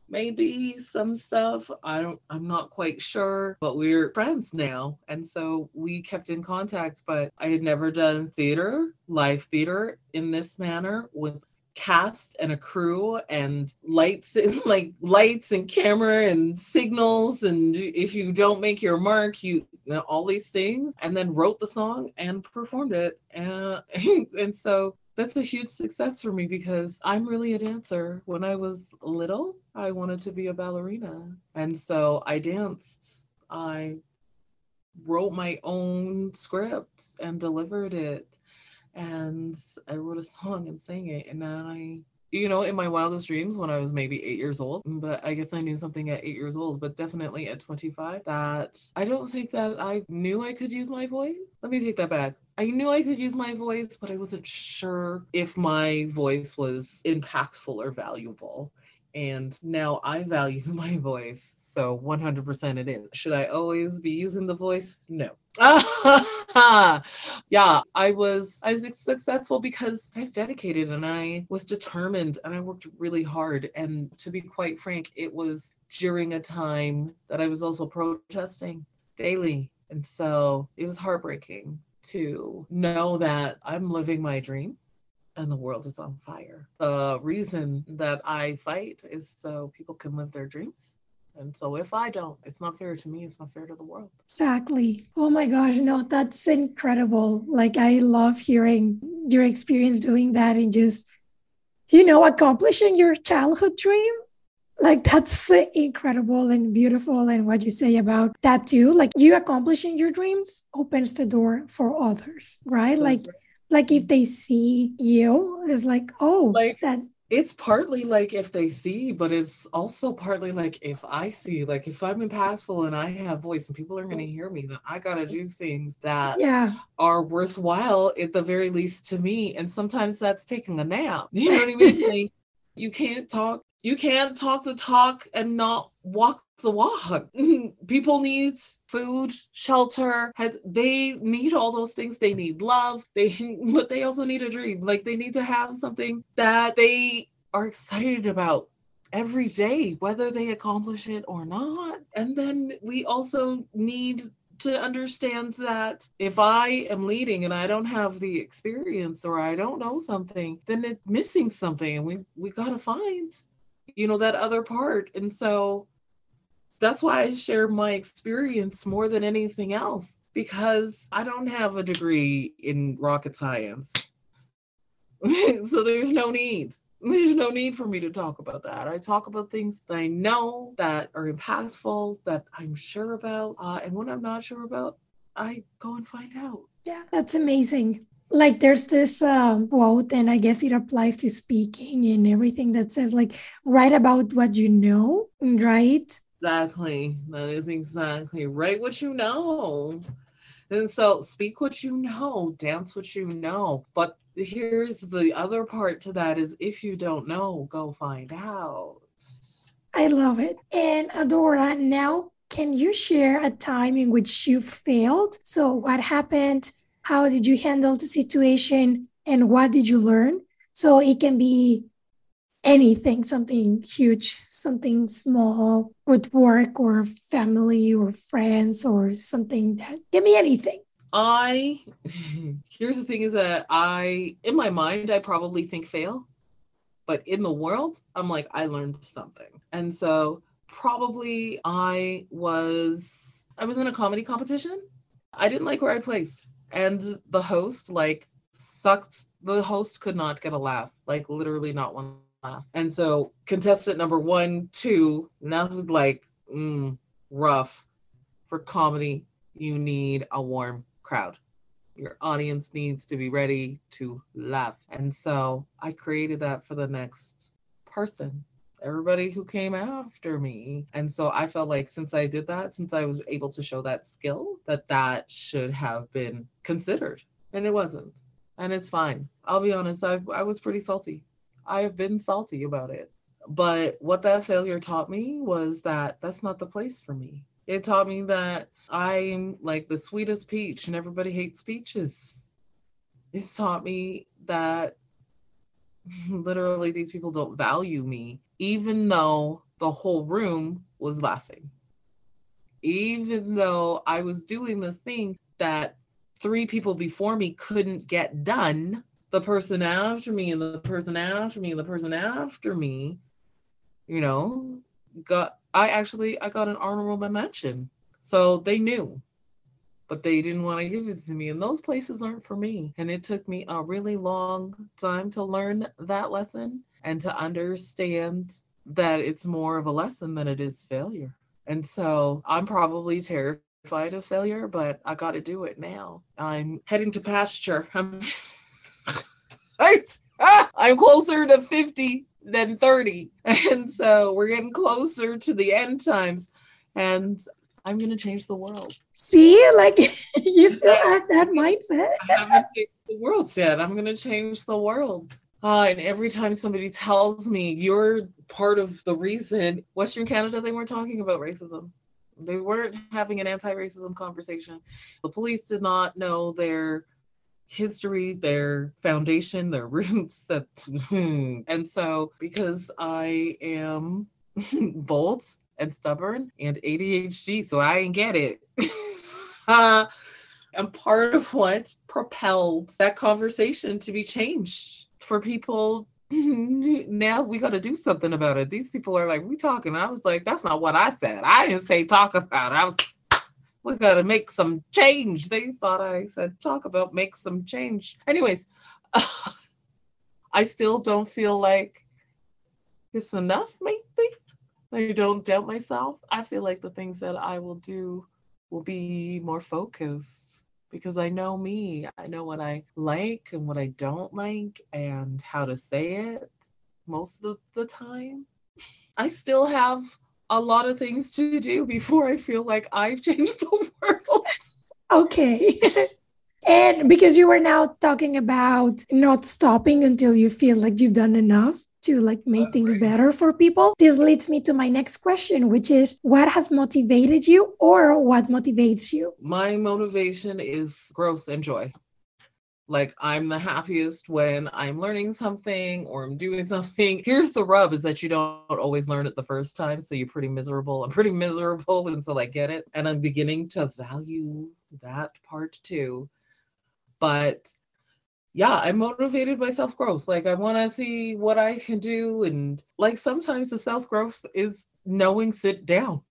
maybe some stuff i don't i'm not quite sure but we're friends now and so we kept in contact but i had never done theater live theater in this manner with cast and a crew and lights and like lights and camera and signals and if you don't make your mark you, you know, all these things and then wrote the song and performed it and and so that's a huge success for me because I'm really a dancer. When I was little, I wanted to be a ballerina. And so I danced. I wrote my own script and delivered it. And I wrote a song and sang it. And I you know, in my wildest dreams when I was maybe eight years old, but I guess I knew something at eight years old, but definitely at 25 that I don't think that I knew I could use my voice. Let me take that back. I knew I could use my voice, but I wasn't sure if my voice was impactful or valuable. And now I value my voice. So 100% it is. Should I always be using the voice? No. yeah, I was I was successful because I was dedicated and I was determined and I worked really hard and to be quite frank, it was during a time that I was also protesting daily. And so it was heartbreaking to know that I'm living my dream and the world is on fire. The reason that I fight is so people can live their dreams. And so if I don't, it's not fair to me, it's not fair to the world. Exactly. Oh my gosh, no, that's incredible. Like I love hearing your experience doing that and just you know accomplishing your childhood dream like that's incredible and beautiful and what you say about that too like you accomplishing your dreams opens the door for others right that's like right. Like if they see you it's like oh like that it's partly like if they see but it's also partly like if i see like if i'm impactful and i have voice and people are going to hear me then i got to do things that yeah. are worthwhile at the very least to me and sometimes that's taking a nap you know what i mean like, you can't talk you can't talk the talk and not walk the walk. People need food, shelter. Has, they need all those things. They need love. They but they also need a dream. Like they need to have something that they are excited about every day, whether they accomplish it or not. And then we also need to understand that if I am leading and I don't have the experience or I don't know something, then it's missing something and we we got to find you know that other part. And so that's why I share my experience more than anything else because I don't have a degree in rocket science. so there's no need. There's no need for me to talk about that. I talk about things that I know that are impactful, that I'm sure about. Uh, and when I'm not sure about, I go and find out. Yeah, that's amazing. Like there's this um, quote, and I guess it applies to speaking and everything that says, like, write about what you know, right? Exactly. That is exactly write What you know. And so speak what you know, dance what you know. But here's the other part to that is if you don't know, go find out. I love it. And Adora, now can you share a time in which you failed? So what happened? How did you handle the situation? And what did you learn? So it can be anything, something huge, something small with work or family or friends or something that give me anything. I here's the thing is that I in my mind I probably think fail, but in the world I'm like I learned something. And so probably I was I was in a comedy competition. I didn't like where I placed. And the host like sucked the host could not get a laugh, like literally not one laugh. and so contestant number one, two, nothing like mm, rough. For comedy, you need a warm crowd. Your audience needs to be ready to laugh. And so I created that for the next person everybody who came after me. And so I felt like since I did that, since I was able to show that skill, that that should have been considered. And it wasn't. And it's fine. I'll be honest, I, I was pretty salty. I've been salty about it. But what that failure taught me was that that's not the place for me. It taught me that I'm like the sweetest peach and everybody hates peaches. It's taught me that literally these people don't value me, even though the whole room was laughing. Even though I was doing the thing that three people before me couldn't get done, the person after me and the person after me and the person after me, you know, got I actually I got an honorable mention. So they knew. But they didn't want to give it to me. And those places aren't for me. And it took me a really long time to learn that lesson and to understand that it's more of a lesson than it is failure. And so I'm probably terrified of failure, but I got to do it now. I'm heading to pasture. I'm right? I'm closer to 50 than 30. And so we're getting closer to the end times. And I'm going to change the world. See, like you still have that mindset. I haven't changed the world yet. I'm going to change the world. Uh, and every time somebody tells me you're part of the reason, Western Canada, they weren't talking about racism. They weren't having an anti racism conversation. The police did not know their history, their foundation, their roots. That and so because I am bold and stubborn and ADHD, so I ain't get it. uh, and part of what propelled that conversation to be changed for people now we got to do something about it. These people are like, we talking. I was like, that's not what I said. I didn't say talk about it. I was we got to make some change. They thought I said talk about make some change. Anyways, I still don't feel like it's enough, maybe. I don't doubt myself. I feel like the things that I will do will be more focused because I know me. I know what I like and what I don't like and how to say it most of the time. I still have a lot of things to do before I feel like I've changed the world. okay. and because you were now talking about not stopping until you feel like you've done enough to like make things better for people this leads me to my next question which is what has motivated you or what motivates you my motivation is growth and joy Like I'm the happiest when I'm learning something or I'm doing something. Here's the rub is that you don't always learn it the first time. So you're pretty miserable. I'm pretty miserable until I get it. And I'm beginning to value that part too. But yeah, I'm motivated by self growth. Like, I want to see what I can do. And like, sometimes the self growth is knowing sit down,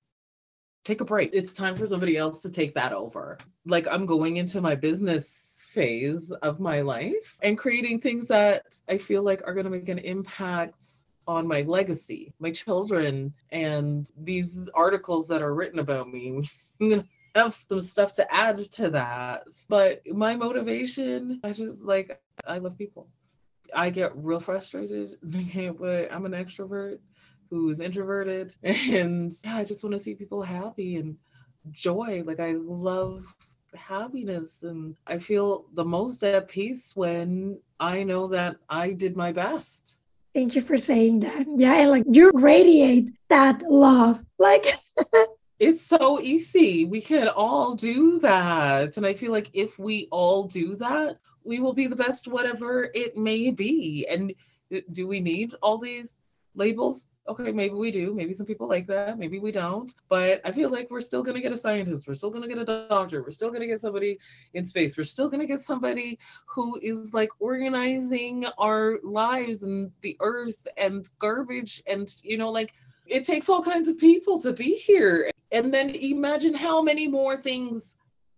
take a break. It's time for somebody else to take that over. Like, I'm going into my business phase of my life and creating things that I feel like are going to make an impact on my legacy, my children, and these articles that are written about me. have some stuff to add to that. But my motivation, I just like, I love people. I get real frustrated, but I'm an extrovert who is introverted. And yeah, I just want to see people happy and joy. Like, I love happiness. And I feel the most at peace when I know that I did my best. Thank you for saying that. Yeah, and like you radiate that love. Like It's so easy. We can all do that. And I feel like if we all do that, we will be the best, whatever it may be. And uh, do we need all these labels? Okay, maybe we do. Maybe some people like that. Maybe we don't. But I feel like we're still going to get a scientist. We're still going to get a doctor. We're still going to get somebody in space. We're still going to get somebody who is like organizing our lives and the earth and garbage and, you know, like it takes all kinds of people to be here. And then imagine how many more things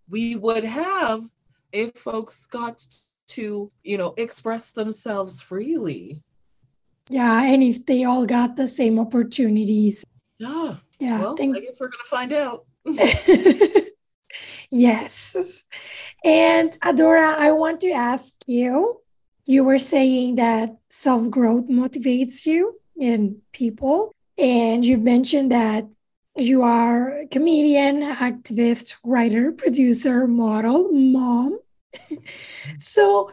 we would have if folks got to, you know, express themselves freely. Yeah, and if they all got the same opportunities. Yeah. Yeah. Well, think... I guess we're gonna find out. yes. And Adora, I want to ask you, you were saying that self-growth motivates you in people. And you mentioned that you are a comedian, activist, writer, producer, model, mom. so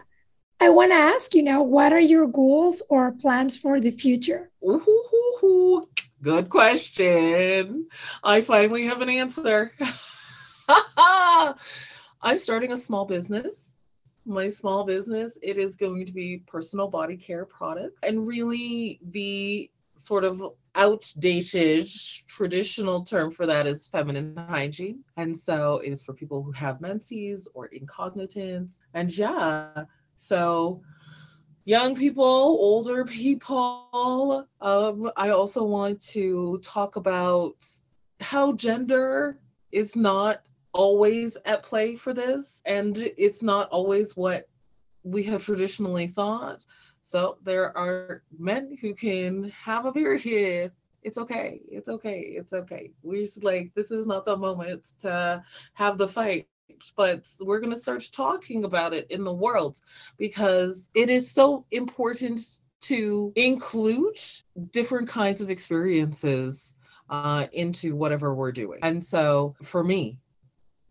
I want to ask you now, what are your goals or plans for the future? Ooh, good question. I finally have an answer. I'm starting a small business. My small business, it is going to be personal body care products and really the sort of outdated traditional term for that is feminine hygiene. And so it is for people who have menses or incontinence. And yeah, so young people, older people. Um, I also want to talk about how gender is not always at play for this, and it's not always what we have traditionally thought. So there are men who can have a period. It's okay. It's okay. It's okay. We're just like, this is not the moment to have the fight but we're going to start talking about it in the world because it is so important to include different kinds of experiences uh, into whatever we're doing. And so for me,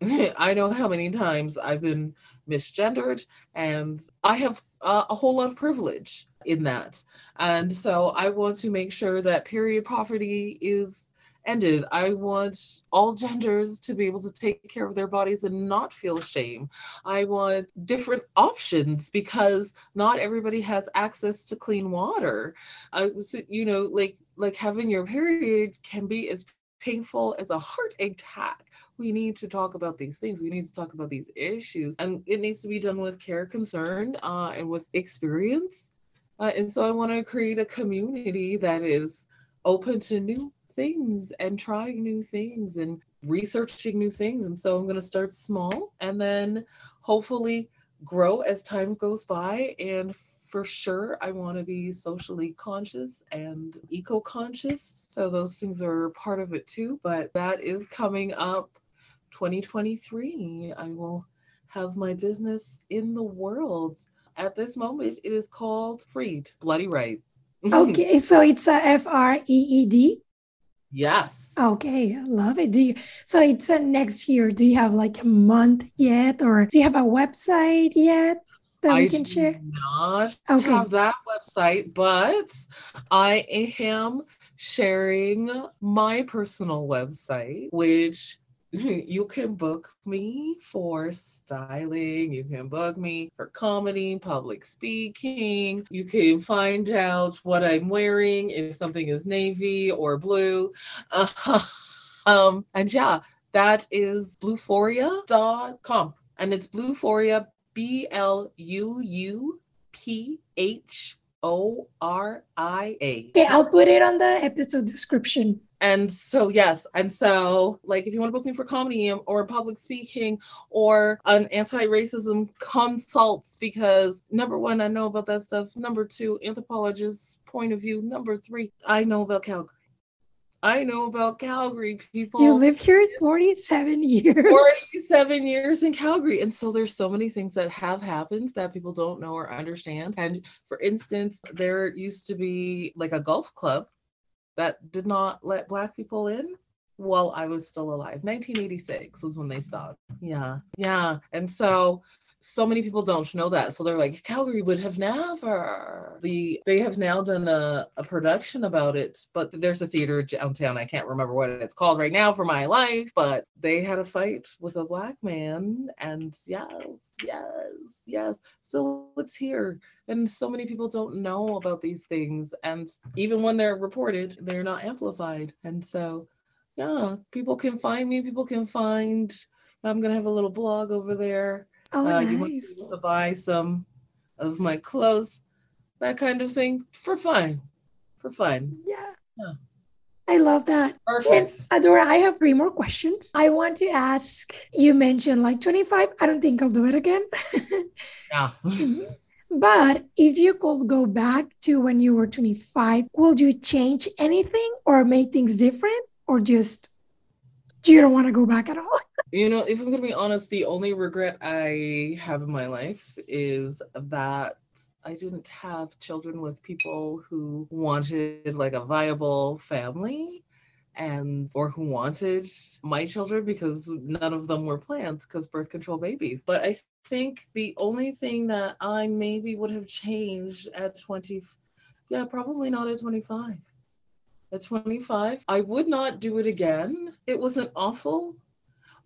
I know how many times I've been misgendered and I have uh, a whole lot of privilege in that. And so I want to make sure that period poverty is ended. I want all genders to be able to take care of their bodies and not feel shame. I want different options because not everybody has access to clean water. I was, you know, like like having your period can be as painful as a heart attack. We need to talk about these things. We need to talk about these issues, and it needs to be done with care, concern, uh, and with experience. Uh, and so, I want to create a community that is open to new things and trying new things and researching new things. And so, I'm going to start small, and then hopefully grow as time goes by and for sure I want to be socially conscious and eco conscious. So those things are part of it too. But that is coming up 2023. I will have my business in the world. At this moment, it is called Freed Bloody Right. okay, so it's a F R E E D. Yes. Okay, I love it. Do you? So it's a next year. Do you have like a month yet, or do you have a website yet? That I we can share? not okay. have that website, but I am sharing my personal website, which you can book me for styling, you can book me for comedy, public speaking, you can find out what I'm wearing, if something is navy or blue. Uh, um, and yeah, that is bluuphoria.com And it's bluuphoria, B L U U P H O R I A. Okay, I'll put it on the episode description. And so, yes. And so, like, if you want to book me for comedy or public speaking or an anti racism consult, because number one, I know about that stuff. Number two, anthropologist's point of view. Number three, I know about Calgary. I know about Calgary people. You lived here 47 years. 47 years in Calgary. And so there's so many things that have happened that people don't know or understand. And for instance, there used to be like a golf club that did not let black people in while I was still alive. 1986 was when they stopped. Yeah. Yeah. And so so many people don't know that. So they're like, Calgary would have never. The they have now done a, a production about it, but there's a theater downtown. I can't remember what it's called right now for my life, but they had a fight with a black man, and yes, yes, yes. So it's here. And so many people don't know about these things. And even when they're reported, they're not amplified. And so yeah, people can find me, people can find I'm gonna have a little blog over there Oh, uh, nice. You want to buy some of my clothes, that kind of thing, for fun, for fun. Yeah. yeah. I love that. Perfect. And Adora, I have three more questions. I want to ask you mentioned like 25. I don't think I'll do it again. yeah. but if you could go back to when you were 25, would you change anything or make things different or just you don't want to go back at all? You know, if I'm going to be honest, the only regret I have in my life is that I didn't have children with people who wanted like a viable family and or who wanted my children because none of them were planned because birth control babies. But I think the only thing that I maybe would have changed at 20 yeah, probably not at 25. At 25, I would not do it again. It was an awful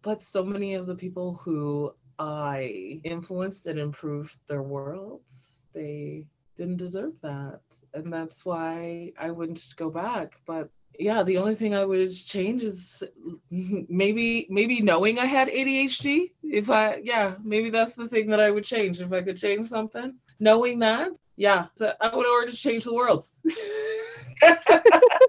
but so many of the people who I influenced and improved their worlds, they didn't deserve that. And that's why I wouldn't go back. But yeah, the only thing I would change is maybe maybe knowing I had ADHD. If I yeah, maybe that's the thing that I would change if I could change something. Knowing that, yeah, so I would already change the world.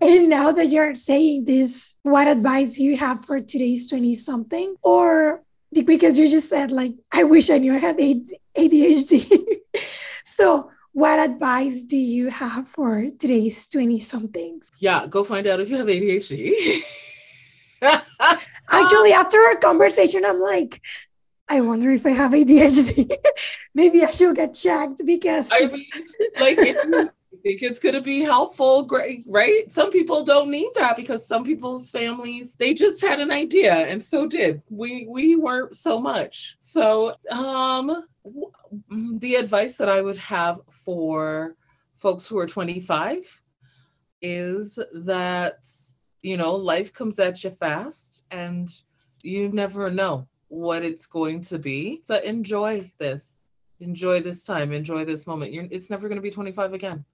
and now that you're saying this, what advice do you have for today's 20 something? Or because you just said, like, I wish I knew I had ADHD. so, what advice do you have for today's 20 somethings? Yeah, go find out if you have ADHD. Actually, after our conversation, I'm like, I wonder if I have ADHD. Maybe I should get checked because I mean, like if think it's going to be helpful great right? Some people don't need that because some people's families they just had an idea and so did. We we weren't so much. So um the advice that i would have for folks who are 25 is that you know life comes at you fast and you never know what it's going to be. So enjoy this. Enjoy this time. Enjoy this moment. You're, it's never going to be 25 again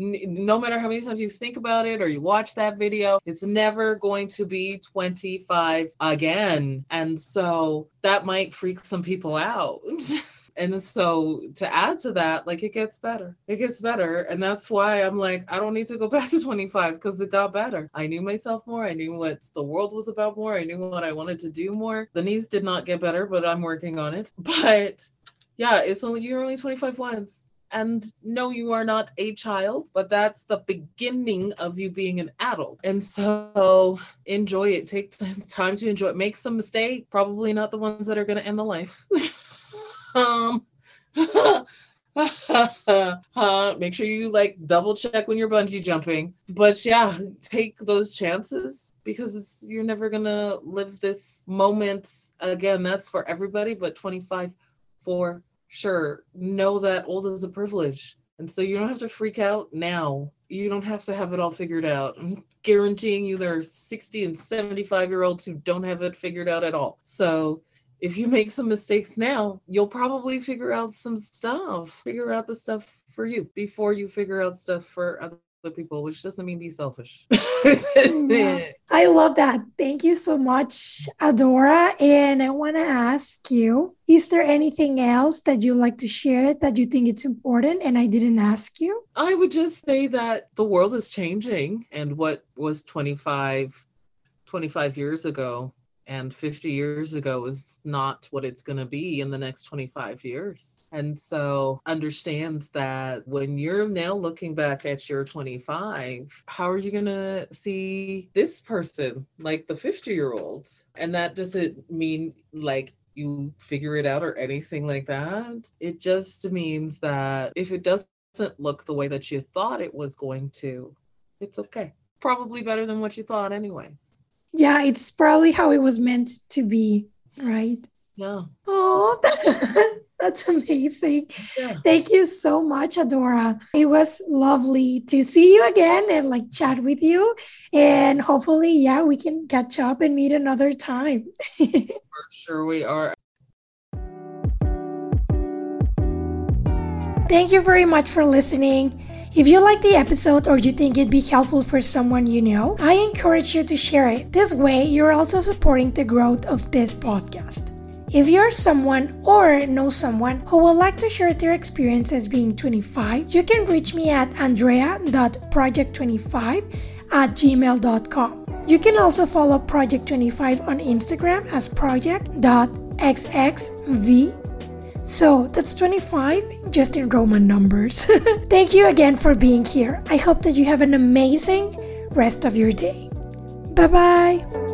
no matter how many times you think about it or you watch that video, it's never going to be 25 again. And so that might freak some people out. And so to add to that, like it gets better. It gets better. And that's why I'm like, I don't need to go back to 25 because it got better. I knew myself more. I knew what the world was about more. I knew what I wanted to do more. The knees did not get better, but I'm working on it. But yeah, it's only you're only 25 once. And no, you are not a child, but that's the beginning of you being an adult. And so enjoy it. Take time to enjoy it. Make some mistake, probably not the ones that are going to end the life. um, uh, make sure you like double check when you're bungee jumping. But yeah, take those chances because you're never gonna live this moment again. That's for everybody, but 25 for sure know that old is a privilege and so you don't have to freak out now you don't have to have it all figured out. I'm guaranteeing you there are 60 and 75 year olds who don't have it figured out at all. So if you make some mistakes now, you'll probably figure out some stuff. Figure out the stuff for you before you figure out stuff for other people, which doesn't mean be selfish. yeah, I love that. Thank you so much, Adora. And I want to ask you, is there anything else that you like to share that you think it's important and I didn't ask you? I would just say that the world is changing and what was 25 25 years ago and 50 years ago is not what it's going to be in the next 25 years. And so understand that when you're now looking back at your 25, how are you going to see this person like the 50 year old? And that doesn't mean like you figure it out or anything like that. It just means that if it doesn't look the way that you thought it was going to, it's okay. Probably better than what you thought, anyways. Yeah, it's probably how it was meant to be, right? Yeah. Oh, that's amazing. Yeah. Thank you so much, Adora. It was lovely to see you again and like chat with you. And hopefully, yeah, we can catch up and meet another time. For sure, we are. Thank you very much for listening. If you like the episode or you think it'd be helpful for someone you know, I encourage you to share it. This way, you're also supporting the growth of this podcast. If you're someone or know someone who would like to share their experience as being 25, you can reach me at andrea.project25 at gmail.com. You can also follow Project 25 on Instagram as project.xxv so that's 25 just in Roman numbers. Thank you again for being here. I hope that you have an amazing rest of your day. Bye bye.